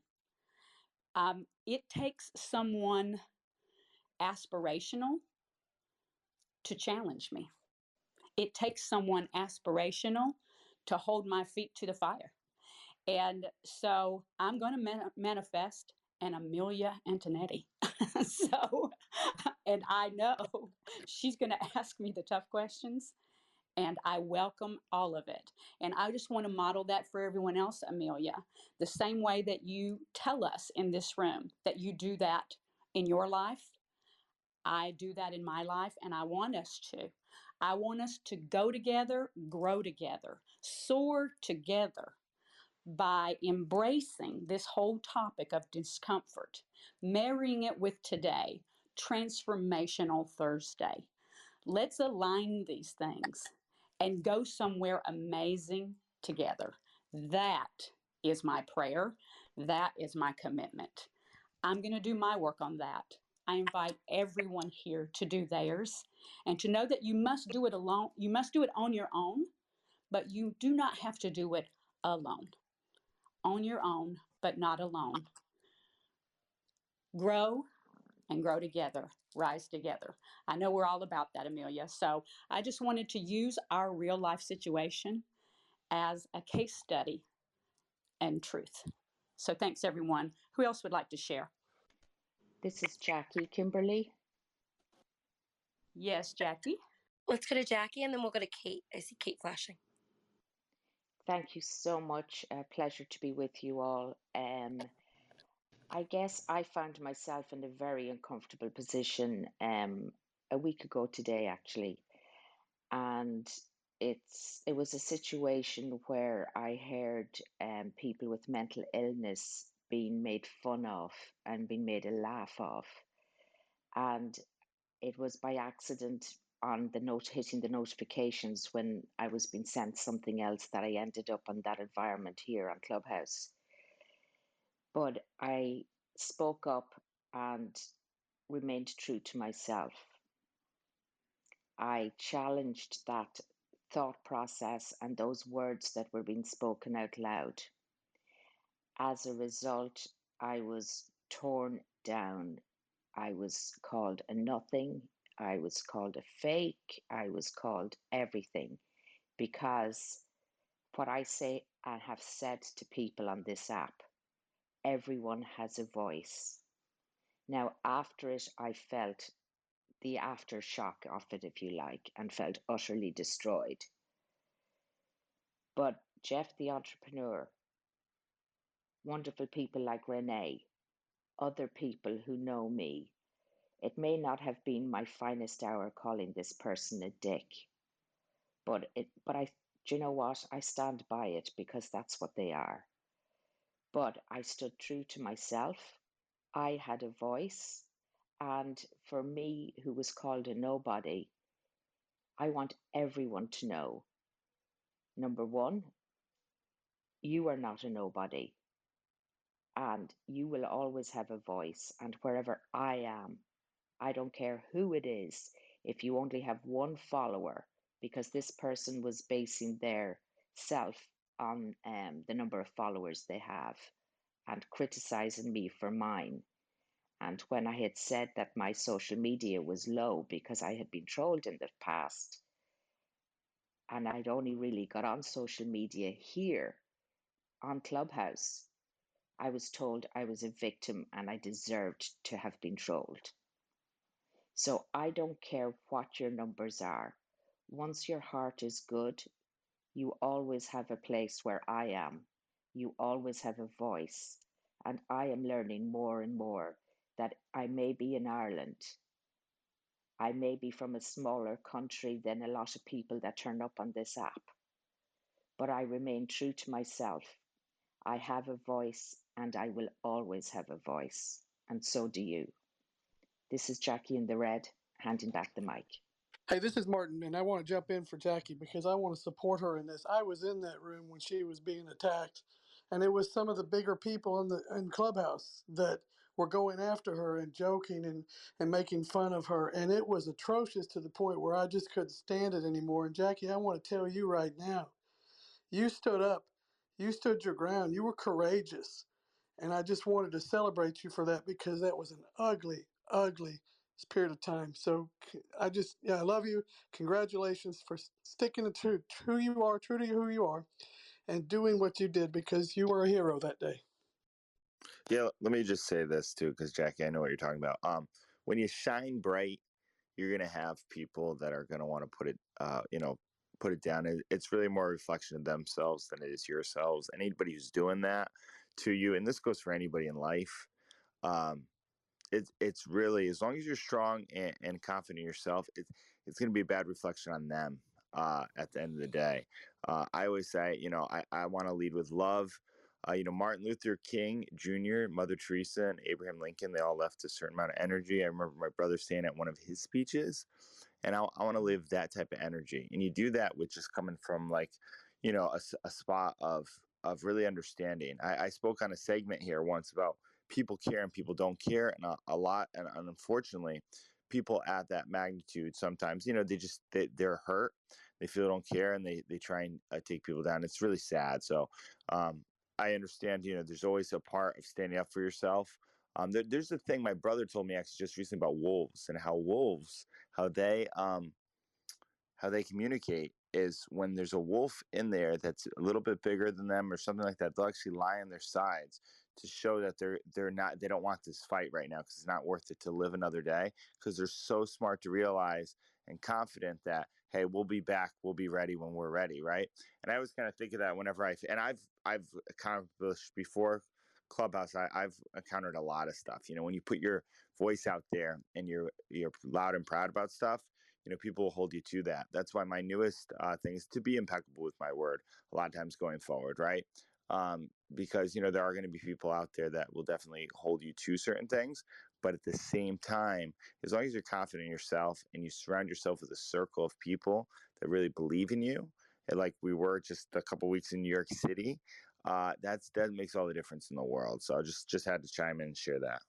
Speaker 7: Um, it takes someone aspirational to challenge me. It takes someone aspirational to hold my feet to the fire. And so I'm going to man- manifest an Amelia Antonetti. so, and I know she's going to ask me the tough questions, and I welcome all of it. And I just want to model that for everyone else, Amelia, the same way that you tell us in this room that you do that in your life. I do that in my life, and I want us to. I want us to go together, grow together, soar together by embracing this whole topic of discomfort, marrying it with today, Transformational Thursday. Let's align these things and go somewhere amazing together. That is my prayer. That is my commitment. I'm going to do my work on that. I invite everyone here to do theirs and to know that you must do it alone. You must do it on your own, but you do not have to do it alone. On your own, but not alone. Grow and grow together, rise together. I know we're all about that, Amelia. So I just wanted to use our real life situation as a case study and truth. So thanks, everyone. Who else would like to share?
Speaker 9: This is Jackie Kimberly.
Speaker 7: Yes, Jackie.
Speaker 3: Let's go to Jackie and then we'll go to Kate. I see Kate flashing.
Speaker 9: Thank you so much. A pleasure to be with you all. Um, I guess I found myself in a very uncomfortable position um, a week ago today, actually, and it's it was a situation where I heard um, people with mental illness being made fun of and being made a laugh of, and it was by accident on the note hitting the notifications when I was being sent something else that I ended up on that environment here on Clubhouse. But I spoke up and remained true to myself. I challenged that thought process and those words that were being spoken out loud. As a result, I was torn down. I was called a nothing. I was called a fake. I was called everything because what I say and have said to people on this app, everyone has a voice. Now, after it, I felt the aftershock of it, if you like, and felt utterly destroyed. But Jeff, the entrepreneur, wonderful people like Renee, other people who know me, it may not have been my finest hour calling this person a dick, but it, but I, do you know what? I stand by it because that's what they are. But I stood true to myself. I had a voice. And for me, who was called a nobody, I want everyone to know number one, you are not a nobody, and you will always have a voice. And wherever I am, I don't care who it is, if you only have one follower, because this person was basing their self on um, the number of followers they have and criticizing me for mine. And when I had said that my social media was low because I had been trolled in the past, and I'd only really got on social media here on Clubhouse, I was told I was a victim and I deserved to have been trolled. So I don't care what your numbers are. Once your heart is good, you always have a place where I am. You always have a voice. And I am learning more and more that I may be in Ireland. I may be from a smaller country than a lot of people that turn up on this app. But I remain true to myself. I have a voice and I will always have a voice. And so do you. This is Jackie in the Red, handing back the mic.
Speaker 6: Hey, this is Martin, and I want to jump in for Jackie because I want to support her in this. I was in that room when she was being attacked, and it was some of the bigger people in the in Clubhouse that were going after her and joking and, and making fun of her. And it was atrocious to the point where I just couldn't stand it anymore. And Jackie, I want to tell you right now, you stood up, you stood your ground, you were courageous. And I just wanted to celebrate you for that because that was an ugly, ugly period of time. So I just, yeah, I love you. Congratulations for sticking to who you are, true to who you are, and doing what you did because you were a hero that day.
Speaker 5: Yeah, let me just say this too, because Jackie, I know what you're talking about. Um, when you shine bright, you're gonna have people that are gonna want to put it, uh, you know, put it down. It's really more a reflection of themselves than it is yourselves. Anybody who's doing that to you, and this goes for anybody in life. Um, it's it's really as long as you're strong and, and confident in yourself, it's it's going to be a bad reflection on them uh, at the end of the day. Uh, I always say, you know, I, I want to lead with love. Uh, you know, Martin Luther King Jr., Mother Teresa, and Abraham Lincoln, they all left a certain amount of energy. I remember my brother saying at one of his speeches, and I, I want to live that type of energy. And you do that with just coming from like, you know, a, a spot of of really understanding. I, I spoke on a segment here once about people care and people don't care and a, a lot and, unfortunately people at that magnitude sometimes you know they just they, they're hurt they feel don't care and they they try and uh, take people down it's really sad so um, i understand you know there's always a part of standing up for yourself um, there, there's a thing my brother told me actually just recently about wolves and how wolves how they um, how they communicate is when there's a wolf in there that's a little bit bigger than them or something like that they'll actually lie on their sides to show that they're they're not they don't want this fight right now because it's not worth it to live another day because they're so smart to realize and confident that hey we'll be back we'll be ready when we're ready right? And i always kind of think of that whenever i and i've i've accomplished before clubhouse I, i've encountered a lot of stuff you know when you put your voice out there and you're you're loud and proud about stuff you know people will hold you to that. That's why my newest uh, thing is to be impeccable with my word a lot of times going forward right um, because you know there are going to be people out there that will definitely hold you to certain things but at the same time as long as you're confident in yourself and you surround yourself with a circle of people that really believe in you like we were just a couple weeks in new york city uh, that's that makes all the difference in the world so i just just had to chime in and share that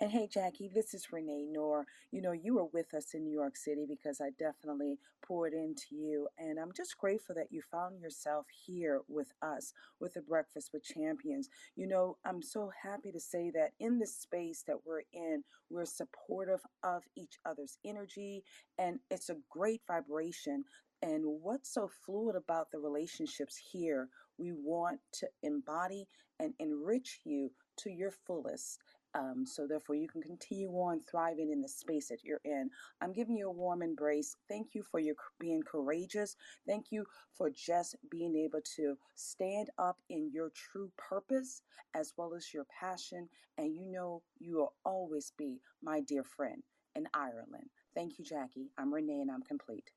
Speaker 10: and hey, Jackie, this is Renee Noor. You know, you were with us in New York City because I definitely poured into you. And I'm just grateful that you found yourself here with us with the Breakfast with Champions. You know, I'm so happy to say that in this space that we're in, we're supportive of each other's energy, and it's a great vibration. And what's so fluid about the relationships here? We want to embody and enrich you to your fullest. Um, so therefore, you can continue on thriving in the space that you're in. I'm giving you a warm embrace. Thank you for your being courageous. Thank you for just being able to stand up in your true purpose as well as your passion. And you know you will always be my dear friend in Ireland. Thank you, Jackie. I'm Renee, and I'm complete.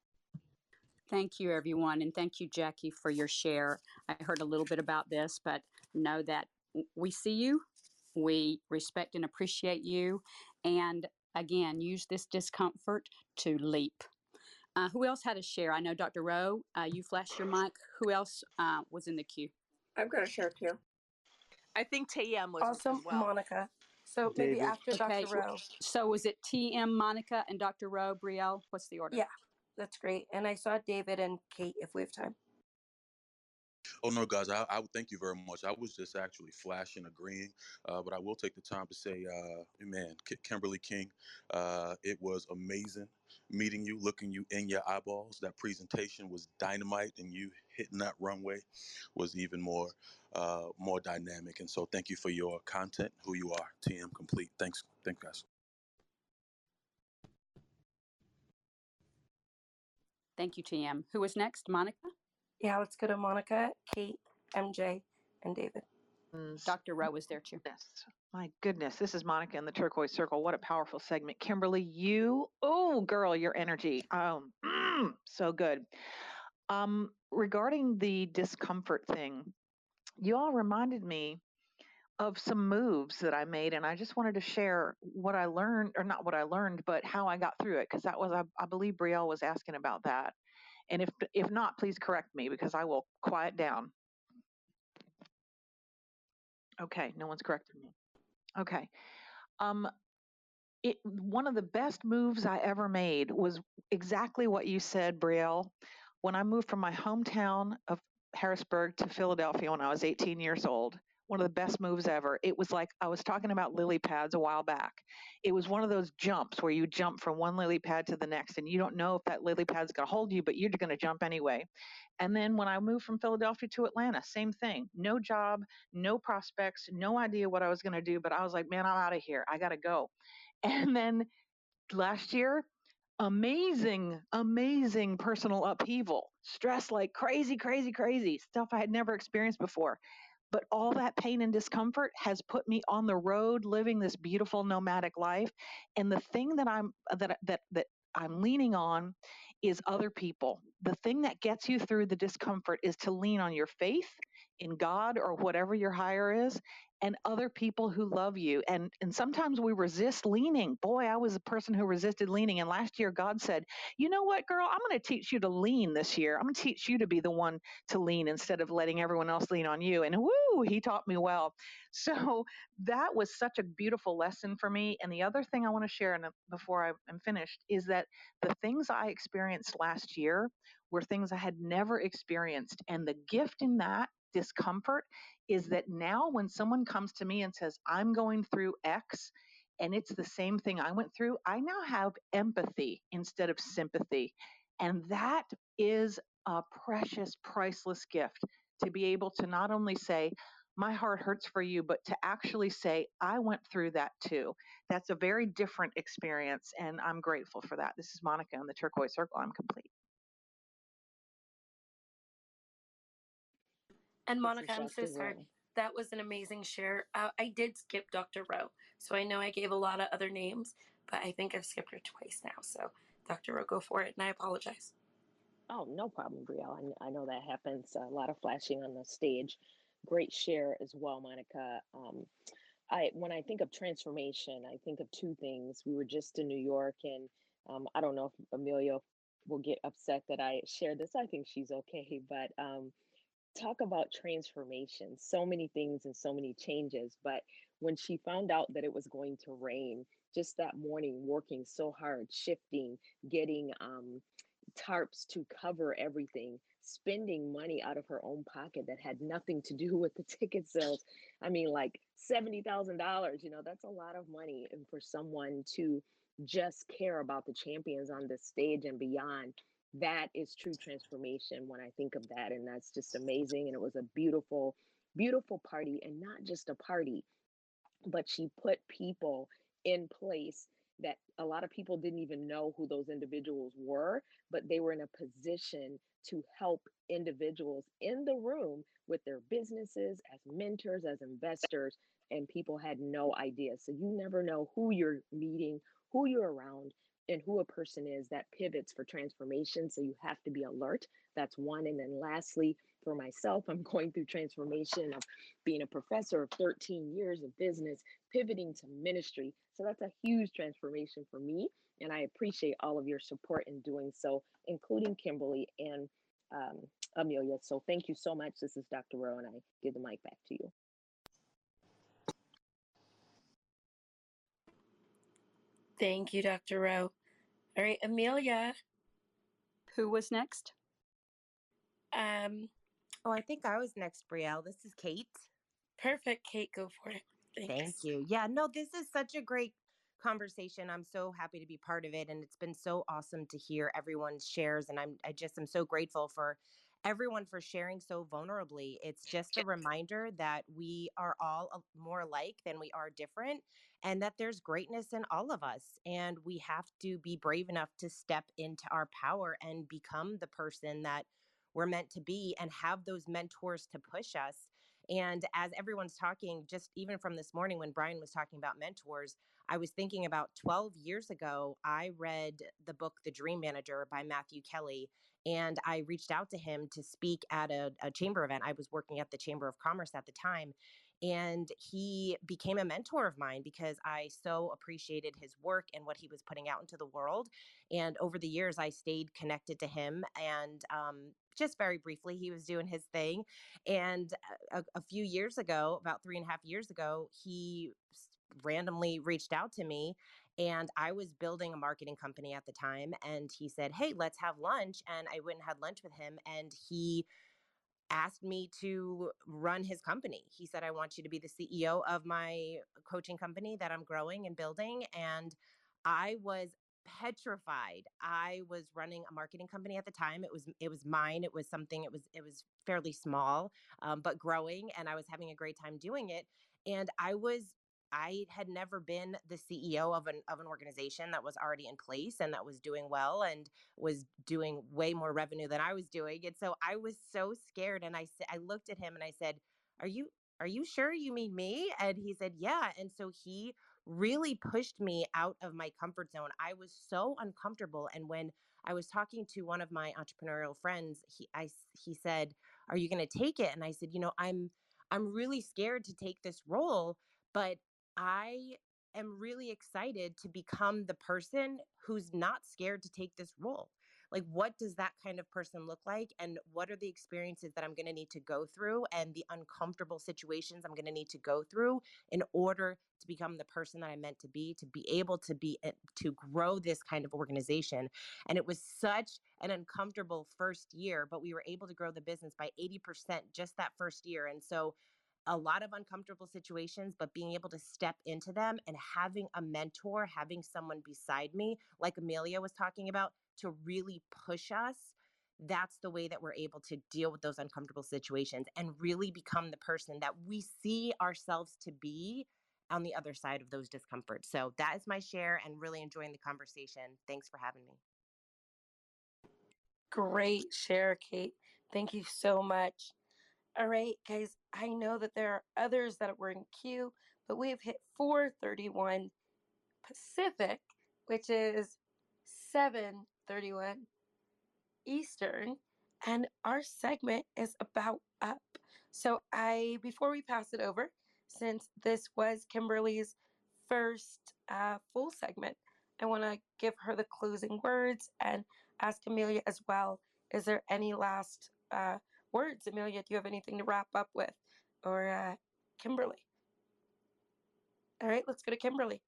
Speaker 7: Thank you, everyone. And thank you, Jackie, for your share. I heard a little bit about this, but know that we see you we respect and appreciate you. And again, use this discomfort to leap. Uh, who else had a share? I know Dr. Rowe, uh, you flashed your mic. Who else uh, was in the queue?
Speaker 11: I've got a share too.
Speaker 4: I think TM was
Speaker 3: Also,
Speaker 4: as well.
Speaker 3: Monica. So maybe after
Speaker 7: Okay.
Speaker 3: Dr. Rowe.
Speaker 7: So was it TM, Monica, and Dr. Rowe, Brielle? What's the order?
Speaker 3: Yeah, that's great. And I saw David and Kate if we have time.
Speaker 12: Oh no, guys, I, I thank you very much. I was just actually flashing, agreeing, uh, but I will take the time to say, uh, man, K- Kimberly King, uh, it was amazing meeting you, looking you in your eyeballs. That presentation was dynamite, and you hitting that runway was even more, uh, more dynamic. And so, thank you for your content, who you are. TM complete. Thanks, thank guys.
Speaker 7: Thank you, TM. Who was next? Monica?
Speaker 3: Yeah, let's go to Monica, Kate, MJ, and David.
Speaker 13: Mm,
Speaker 7: Dr. Rowe was there too.
Speaker 13: Yes. My goodness, this is Monica in the turquoise circle. What a powerful segment. Kimberly, you, oh, girl, your energy. Um, mm, so good. Um, regarding the discomfort thing, you all reminded me of some moves that I made, and I just wanted to share what I learned, or not what I learned, but how I got through it, because that was, I, I believe Brielle was asking about that. And if if not, please correct me because I will quiet down. Okay, no one's corrected me. Okay. Um, it, one of the best moves I ever made was exactly what you said, Brielle. When I moved from my hometown of Harrisburg to Philadelphia when I was 18 years old, one of the best moves ever. It was like I was talking about lily pads a while back. It was one of those jumps where you jump from one lily pad to the next and you don't know if that lily pad's going to hold you, but you're going to jump anyway. And then when I moved from Philadelphia to Atlanta, same thing. No job, no prospects, no idea what I was going to do, but I was like, man, I'm out of here. I got to go. And then last year, amazing, amazing personal upheaval, stress like crazy, crazy, crazy, stuff I had never experienced before. But all that pain and discomfort has put me on the road living this beautiful nomadic life. And the thing that I'm uh, that that that I'm leaning on is other people. The thing that gets you through the discomfort is to lean on your faith in God or whatever your higher is and other people who love you. And and sometimes we resist leaning. Boy, I was a person who resisted leaning. And last year God said, "You know what, girl? I'm going to teach you to lean this year. I'm going to teach you to be the one to lean instead of letting everyone else lean on you." And woo, he taught me well. So that was such a beautiful lesson for me. And the other thing I want to share and uh, before I am finished is that the things I experienced last year were things I had never experienced. And the gift in that discomfort is that now when someone comes to me and says, I'm going through X, and it's the same thing I went through, I now have empathy instead of sympathy. And that is a precious, priceless gift to be able to not only say, my heart hurts for you, but to actually say, I went through that too. That's a very different experience, and I'm grateful for that. This is Monica on the Turquoise Circle. I'm complete.
Speaker 3: And Monica, I'm so sorry. That was an amazing share. Uh, I did skip Dr. Rowe, so I know I gave a lot of other names, but I think I've skipped her twice now. So, Dr. Rowe, go for it, and I apologize.
Speaker 11: Oh, no problem, Brielle. I, I know that happens. A lot of flashing on the stage. Great share as well, Monica. Um, I when I think of transformation, I think of two things. We were just in New York, and um, I don't know if Amelia will get upset that I share this. I think she's okay, but um, talk about transformation so many things and so many changes but when she found out that it was going to rain just that morning working so hard shifting getting um, tarps to cover everything spending money out of her own pocket that had nothing to do with the ticket sales i mean like $70000 you know that's a lot of money and for someone to just care about the champions on this stage and beyond that is true transformation when I think of that. And that's just amazing. And it was a beautiful, beautiful party and not just a party, but she put people in place that a lot of people didn't even know who those individuals were, but they were in a position to help individuals in the room with their businesses as mentors, as investors, and people had no idea. So you never know who you're meeting, who you're around, and who a person is that pivots for transformation. So you have to be alert. That's one. And then lastly, for myself, I'm going through transformation of being a professor of 13 years of business, pivoting to ministry. So that's a huge transformation for me. And I appreciate all of your support in doing so, including Kimberly and um, Amelia. So thank you so much. This is Dr. Rowe, and I give the mic back to you.
Speaker 3: Thank you, Dr. Rowe. All right, Amelia.
Speaker 7: Who was next?
Speaker 3: Um,
Speaker 14: Oh, I think I was next, Brielle. This is Kate.
Speaker 3: perfect. Kate, go for it.
Speaker 14: Thank you. Yeah, no, this is such a great conversation. I'm so happy to be part of it and it's been so awesome to hear everyone's shares and I'm I just am so grateful for everyone for sharing so vulnerably. It's just a reminder that we are all more alike than we are different and that there's greatness in all of us and we have to be brave enough to step into our power and become the person that we're meant to be and have those mentors to push us. And as everyone's talking, just even from this morning when Brian was talking about mentors, I was thinking about 12 years ago, I read the book The Dream Manager by Matthew Kelly. And I reached out to him to speak at a, a chamber event. I was working at the Chamber of Commerce at the time. And he became a mentor of mine because I so appreciated his work and what he was putting out into the world. And over the years, I stayed connected to him. And um, just very briefly, he was doing his thing. And a, a few years ago, about three and a half years ago, he randomly reached out to me and I was building a marketing company at the time. And he said, Hey, let's have lunch. And I went and had lunch with him. And he asked me to run his company. He said, I want you to be the CEO of my coaching company that I'm growing and building. And I was petrified. I was running a marketing company at the time. It was it was mine. It was something. It was it was fairly small, um, but growing, and I was having a great time doing it. And I was I had never been the CEO of an of an organization that was already in place and that was doing well and was doing way more revenue than I was doing. And so I was so scared. And I I looked at him and I said, "Are you are you sure you mean me?" And he said, "Yeah." And so he really pushed me out of my comfort zone. I was so uncomfortable. And when I was talking to one of my entrepreneurial friends, he I he said, "Are you going to take it?" And I said, "You know, I'm I'm really scared to take this role, but I am really excited to become the person who's not scared to take this role. Like, what does that kind of person look like? And what are the experiences that I'm going to need to go through and the uncomfortable situations I'm going to need to go through in order to become the person that I'm meant to be, to be able to be, eh, to grow this kind of organization. And it was such an uncomfortable first year, but we were able to grow the business by 80% just that first year. And so, a lot of uncomfortable situations, but being able to step into them and having a mentor, having someone beside me, like Amelia was talking about, to really push us. That's the way that we're able to deal with those uncomfortable situations and really become the person that we see ourselves to be on the other side of those discomforts. So that is my share and really enjoying the conversation. Thanks for having me.
Speaker 3: Great share, Kate. Thank you so much. All right, guys, I know that there are others that were in queue, but we have hit 431 Pacific, which is 731 Eastern, and our segment is about up. So I before we pass it over, since this was Kimberly's first uh, full segment, I want to give her the closing words and ask Amelia as well. Is there any last uh, words. Amelia, do you have anything to wrap up with? Or uh, Kimberly? All right, let's go to Kimberly.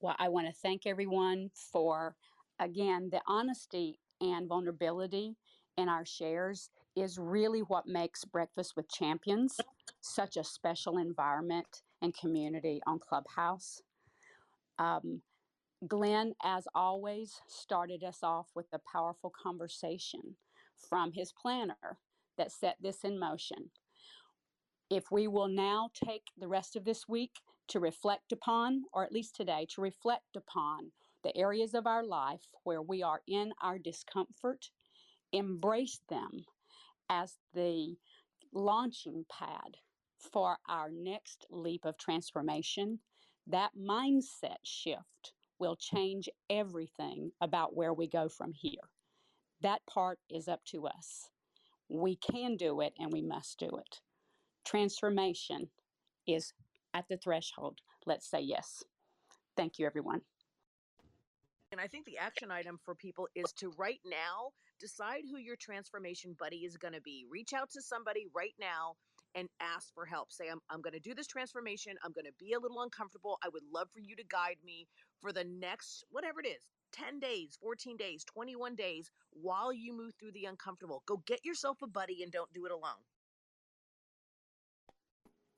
Speaker 7: Well, I want to thank everyone for, again, the honesty and vulnerability in our shares is really what makes Breakfast with Champions such a special environment and community on Clubhouse. Um, Glenn, as always, started us off with a powerful conversation from his planner that set this in motion. If we will now take the rest of this week to reflect upon, or at least today, to reflect upon the areas of our life where we are in our discomfort, embrace them as the launching pad for our next leap of transformation, that mindset shift will change everything about where we go from here. That part is up to us. We can do it and we must do it. Transformation is at the threshold. Let's say yes. Thank you, everyone.
Speaker 4: And I think the action item for people is to right now decide who your transformation buddy is going to be. Reach out to somebody right now and ask for help. Say, I'm, I'm going to do this transformation. I'm going to be a little uncomfortable. I would love for you to guide me for the next, whatever it is, 10 days, 14 days, 21 days while you move through the uncomfortable. Go get yourself a buddy and don't do it alone.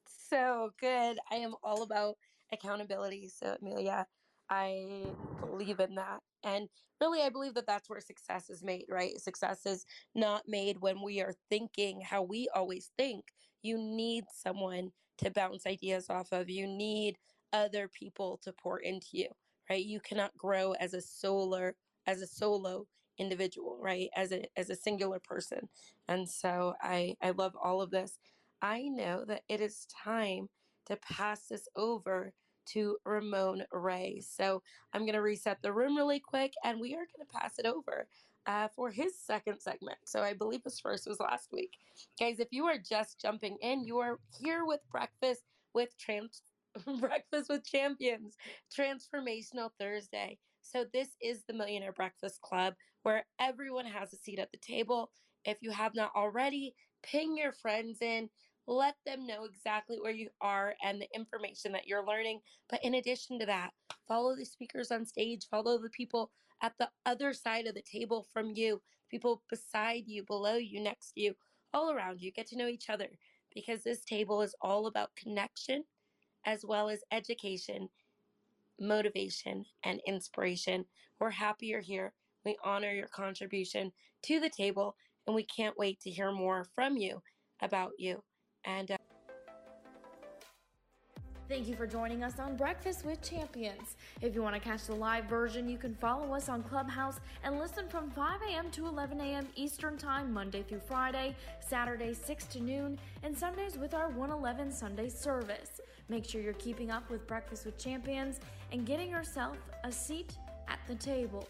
Speaker 3: So good. I am all about accountability. So, Amelia, I believe in that. And really, I believe that that's where success is made, right? Success is not made when we are thinking how we always think. You need someone to bounce ideas off of, you need other people to pour into you, right? You cannot grow as a solar, as a solo individual, right? As a as a singular person. And so I I love all of this. I know that it is time to pass this over to Ramon Ray. So I'm going to reset the room really quick and we are going to pass it over uh, for his second segment. So I believe his first was last week. Guys, if you are just jumping in, you are here with Breakfast with Trans. Breakfast with Champions, Transformational Thursday. So, this is the Millionaire Breakfast Club where everyone has a seat at the table. If you have not already, ping your friends in, let them know exactly where you are and the information that you're learning. But in addition to that, follow the speakers on stage, follow the people at the other side of the table from you, people beside you, below you, next to you, all around you. Get to know each other because this table is all about connection as well as education, motivation, and inspiration. We're happy you're here. We honor your contribution to the table, and we can't wait to hear more from you about you. And uh,
Speaker 1: Thank you for joining us on Breakfast with Champions. If you want to catch the live version, you can follow us on Clubhouse and listen from 5 a.m. to 11 a.m. Eastern Time, Monday through Friday, Saturday 6 to noon, and Sundays with our 111 Sunday service. Make sure you're keeping up with Breakfast with Champions and getting yourself a seat at the table.